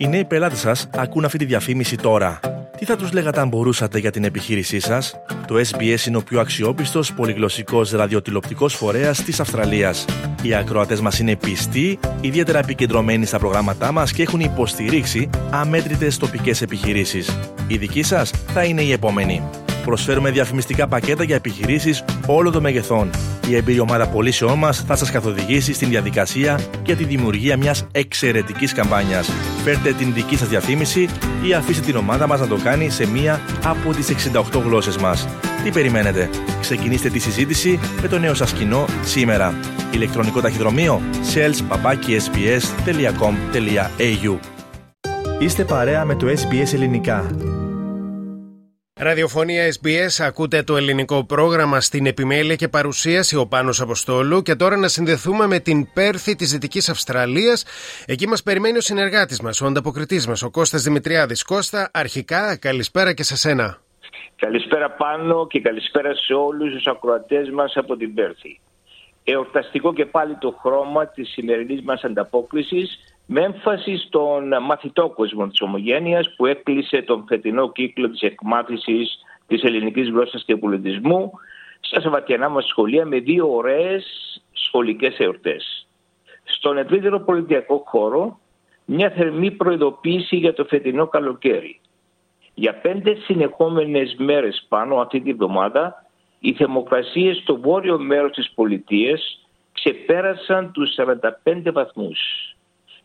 Οι νέοι πελάτες σας ακούν αυτή τη διαφήμιση τώρα. Τι θα τους λέγατε αν μπορούσατε για την επιχείρησή σας, Το SBS είναι ο πιο αξιόπιστος πολυγλωσσικός ραδιοτηλεοπτικός φορέας της Αυστραλίας. Οι ακροατές μας είναι πιστοί, ιδιαίτερα επικεντρωμένοι στα προγράμματά μας και έχουν υποστηρίξει αμέτρητες τοπικές επιχειρήσεις. Η δική σας θα είναι η επόμενη. Προσφέρουμε διαφημιστικά πακέτα για επιχειρήσεις όλων των μεγεθών. Η εμπειρία ομάδα πωλήσεών μας θα σας καθοδηγήσει στην διαδικασία και τη δημιουργία μιας εξαιρετικής καμπάνιας. Φέρτε την δική σας διαφήμιση ή αφήστε την ομάδα μας να το κάνει σε μία από τις 68 γλώσσες μας. Τι περιμένετε, ξεκινήστε τη συζήτηση με το νέο σας κοινό σήμερα. Ηλεκτρονικό ταχυδρομείο sales.sbs.com.au Είστε παρέα με το SBS Ελληνικά. Ραδιοφωνία SBS, ακούτε το ελληνικό πρόγραμμα στην επιμέλεια και παρουσίαση ο Πάνος Αποστόλου και τώρα να συνδεθούμε με την Πέρθη της Δυτικής Αυστραλίας. Εκεί μας περιμένει ο συνεργάτης μας, ο ανταποκριτής μας, ο Κώστας Δημητριάδης. Κώστα, αρχικά καλησπέρα και σε σένα. Καλησπέρα πάνω και καλησπέρα σε όλους τους ακροατές μας από την Πέρθη. Εορταστικό και πάλι το χρώμα της σημερινής μας ανταπόκρισης με έμφαση στον μαθητό κόσμο της ομογένειας που έκλεισε τον φετινό κύκλο της εκμάθησης της ελληνικής γλώσσας και πολιτισμού στα σαββατιανά μας σχολεία με δύο ωραίες σχολικές εορτές. Στον ευρύτερο πολιτιακό χώρο μια θερμή προειδοποίηση για το φετινό καλοκαίρι. Για πέντε συνεχόμενες μέρες πάνω αυτή τη βδομάδα οι θερμοκρασίες στο βόρειο μέρος της πολιτείας ξεπέρασαν τους 45 βαθμούς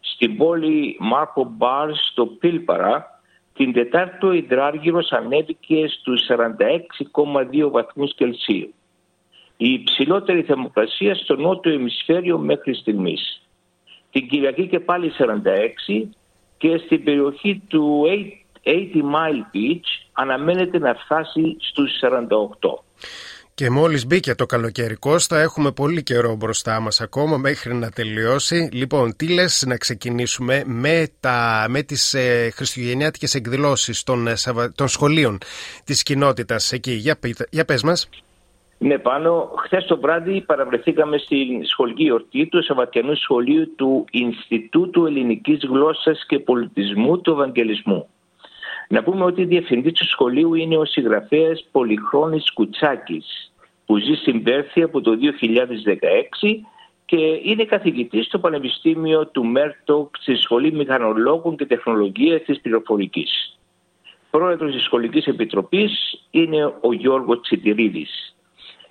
στην πόλη Μάρκο Μπάρ στο Πίλπαρα την Τετάρτη ο υδράργυρος ανέβηκε στους 46,2 βαθμούς Κελσίου. Η υψηλότερη θερμοκρασία στο νότιο ημισφαίριο μέχρι στιγμής. Την Κυριακή και πάλι 46 και στην περιοχή του 80 Mile Beach αναμένεται να φτάσει στους 48. Και μόλις μπήκε το καλοκαίρι, Κώστα, έχουμε πολύ καιρό μπροστά μας ακόμα μέχρι να τελειώσει. Λοιπόν, τι λες να ξεκινήσουμε με, τα, με τις ε, χριστουγεννιάτικες εκδηλώσεις των, ε, των σχολείων της κοινότητας εκεί. Για, για πες μας. Ναι, πάνω. Χθες το βράδυ παραβρεθήκαμε στην σχολική γιορτή του Σαββατιανού Σχολείου του Ινστιτούτου Ελληνικής Γλώσσας και Πολιτισμού του Ευαγγελισμού. Να πούμε ότι η διευθυντής του σχολείου είναι ο συγγραφέας Πολυχρόνης Κουτσάκης, που ζει στην Πέρθη από το 2016 και είναι καθηγητής στο Πανεπιστήμιο του Μέρντοκ στη Σχολή Μηχανολόγων και Τεχνολογίας της Πληροφορικής. Πρόεδρος της Σχολικής Επιτροπής είναι ο Γιώργος Τσιτηρίδης.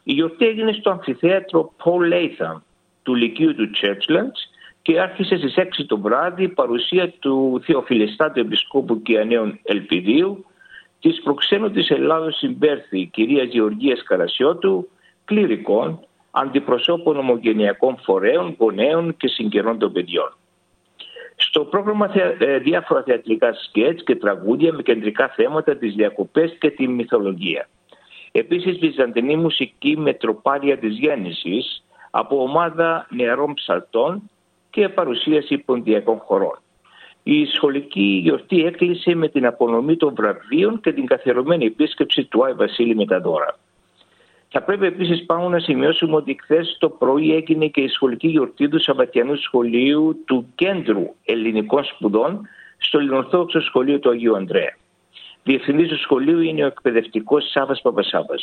Η γιορτή έγινε στο αμφιθέατρο Paul Latham του Λυκείου του Churchlands και άρχισε στις 6 το βράδυ παρουσία του Θεοφιλεστάτου Επισκόπου και Ανέων Ελπιδίου, της προξένου της Ελλάδος συμπέρθη κυρία Γεωργίας Καρασιώτου, κληρικών, αντιπροσώπων ομογενειακών φορέων, γονέων και συγγενών των παιδιών. Στο πρόγραμμα ε, διάφορα θεατρικά σκέτς και τραγούδια με κεντρικά θέματα τις διακοπές και τη μυθολογία. Επίσης βυζαντινή μουσική με τροπάρια της γέννησης από ομάδα νεαρών ψαλτών και παρουσίαση ποντιακών χωρών. Η σχολική γιορτή έκλεισε με την απονομή των βραβείων και την καθιερωμένη επίσκεψη του Άι Βασίλη με τα δώρα. Θα πρέπει επίσης πάνω να σημειώσουμε ότι χθες το πρωί έγινε και η σχολική γιορτή του Σαββατιανού Σχολείου του Κέντρου Ελληνικών Σπουδών στο Ελληνορθόδοξο Σχολείο του Αγίου Ανδρέα. Διευθυντής του σχολείου είναι ο εκπαιδευτικός Σάβα Παπασάβα.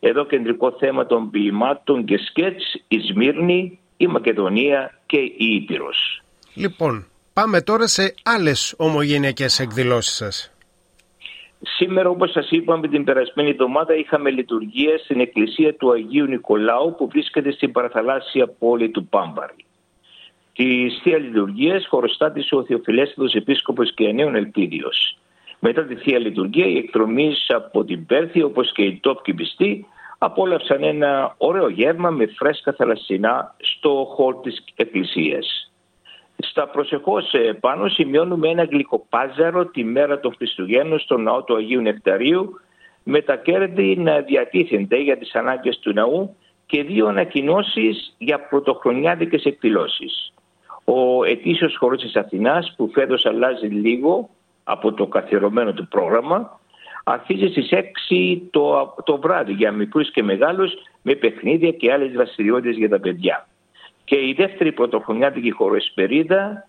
Εδώ κεντρικό θέμα των ποιημάτων και σκέτς η Σμύρνη, η Μακεδονία και η Ήπειρος. Λοιπόν, πάμε τώρα σε άλλες ομογενειακές εκδηλώσεις σας. Σήμερα όπως σας είπαμε την περασμένη εβδομάδα είχαμε λειτουργία στην εκκλησία του Αγίου Νικολάου που βρίσκεται στην παραθαλάσσια πόλη του Πάμπαρη. Τη Θεία Λειτουργία χωροστάτησε ο Θεοφιλέστατος Επίσκοπος και Ενέων Ελπίδιος. Μετά τη Θεία Λειτουργία, οι εκτρομής από την Πέρθη, όπως και οι τόποι πιστοί, απόλαυσαν ένα ωραίο γεύμα με φρέσκα θαλασσινά στο χώρο της εκκλησίας. Στα προσεχώς ε, πάνω σημειώνουμε ένα γλυκοπάζαρο τη μέρα των Χριστουγέννων στο ναό του Αγίου Νεκταρίου με τα κέρδη να διατίθενται για τις ανάγκες του ναού και δύο ανακοινώσεις για πρωτοχρονιάτικες εκδηλώσεις. Ο ετήσιος χώρος της Αθηνάς που φέτος αλλάζει λίγο από το καθιερωμένο του πρόγραμμα αρχίζει στις 6 το, το βράδυ για μικρούς και μεγάλους με παιχνίδια και άλλες δραστηριότητες για τα παιδιά. Και η δεύτερη πρωτοχρονιάτικη χωροεσπερίδα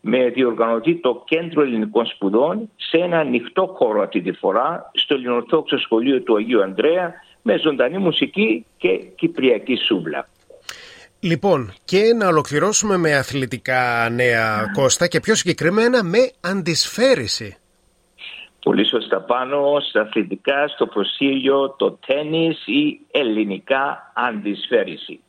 με διοργανωτή το Κέντρο Ελληνικών Σπουδών σε ένα ανοιχτό χώρο αυτή τη φορά στο Ελληνορθόξο Σχολείο του Αγίου Ανδρέα με ζωντανή μουσική και κυπριακή σούβλα. Λοιπόν, και να ολοκληρώσουμε με αθλητικά νέα Κώστα και πιο συγκεκριμένα με αντισφαίριση. Πολύ σωστά πάνω στα αθλητικά, στο προσήλιο, το τένις ή ελληνικά αντισφαίριση.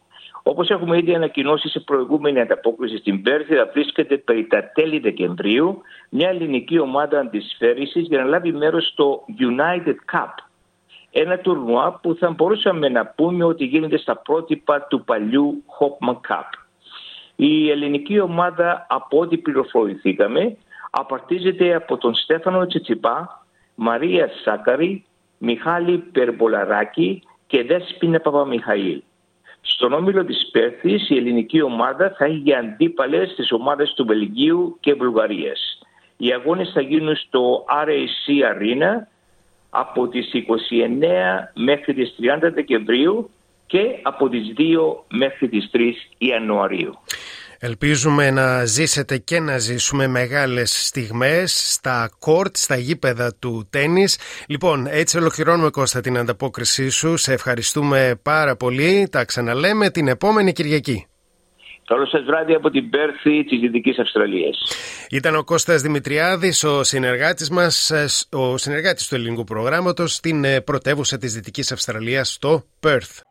Όπως έχουμε ήδη ανακοινώσει σε προηγούμενη ανταπόκριση στην Πέρθη, θα βρίσκεται περί τα τέλη Δεκεμβρίου μια ελληνική ομάδα αντισφαίρησης για να λάβει μέρος στο United Cup. Ένα τουρνουά που θα μπορούσαμε να πούμε ότι γίνεται στα πρότυπα του παλιού Hopman Cup. Η ελληνική ομάδα, από ό,τι πληροφορηθήκαμε, απαρτίζεται από τον Στέφανο Τσιτσιπά, Μαρία Σάκαρη, Μιχάλη Περμπολαράκη και Δέσποινα Παπαμιχαήλ. Στον όμιλο της Πέρθης η ελληνική ομάδα θα έχει αντίπαλες στις ομάδες του Βελγίου και Βουλγαρίας. Οι αγώνες θα γίνουν στο RAC Arena από τις 29 μέχρι τις 30 Δεκεμβρίου και από τις 2 μέχρι τις 3 Ιανουαρίου. Ελπίζουμε να ζήσετε και να ζήσουμε μεγάλες στιγμές στα κόρτ, στα γήπεδα του τένις. Λοιπόν, έτσι ολοκληρώνουμε Κώστα την ανταπόκρισή σου. Σε ευχαριστούμε πάρα πολύ. Τα ξαναλέμε την επόμενη Κυριακή. Καλό σας βράδυ από την Πέρθη της Δυτικής Αυστραλίας. Ήταν ο Κώστας Δημητριάδης, ο συνεργάτης μας, ο συνεργάτης του ελληνικού προγράμματος στην ε, πρωτεύουσα της Δυτικής Αυστραλίας, στο Perth.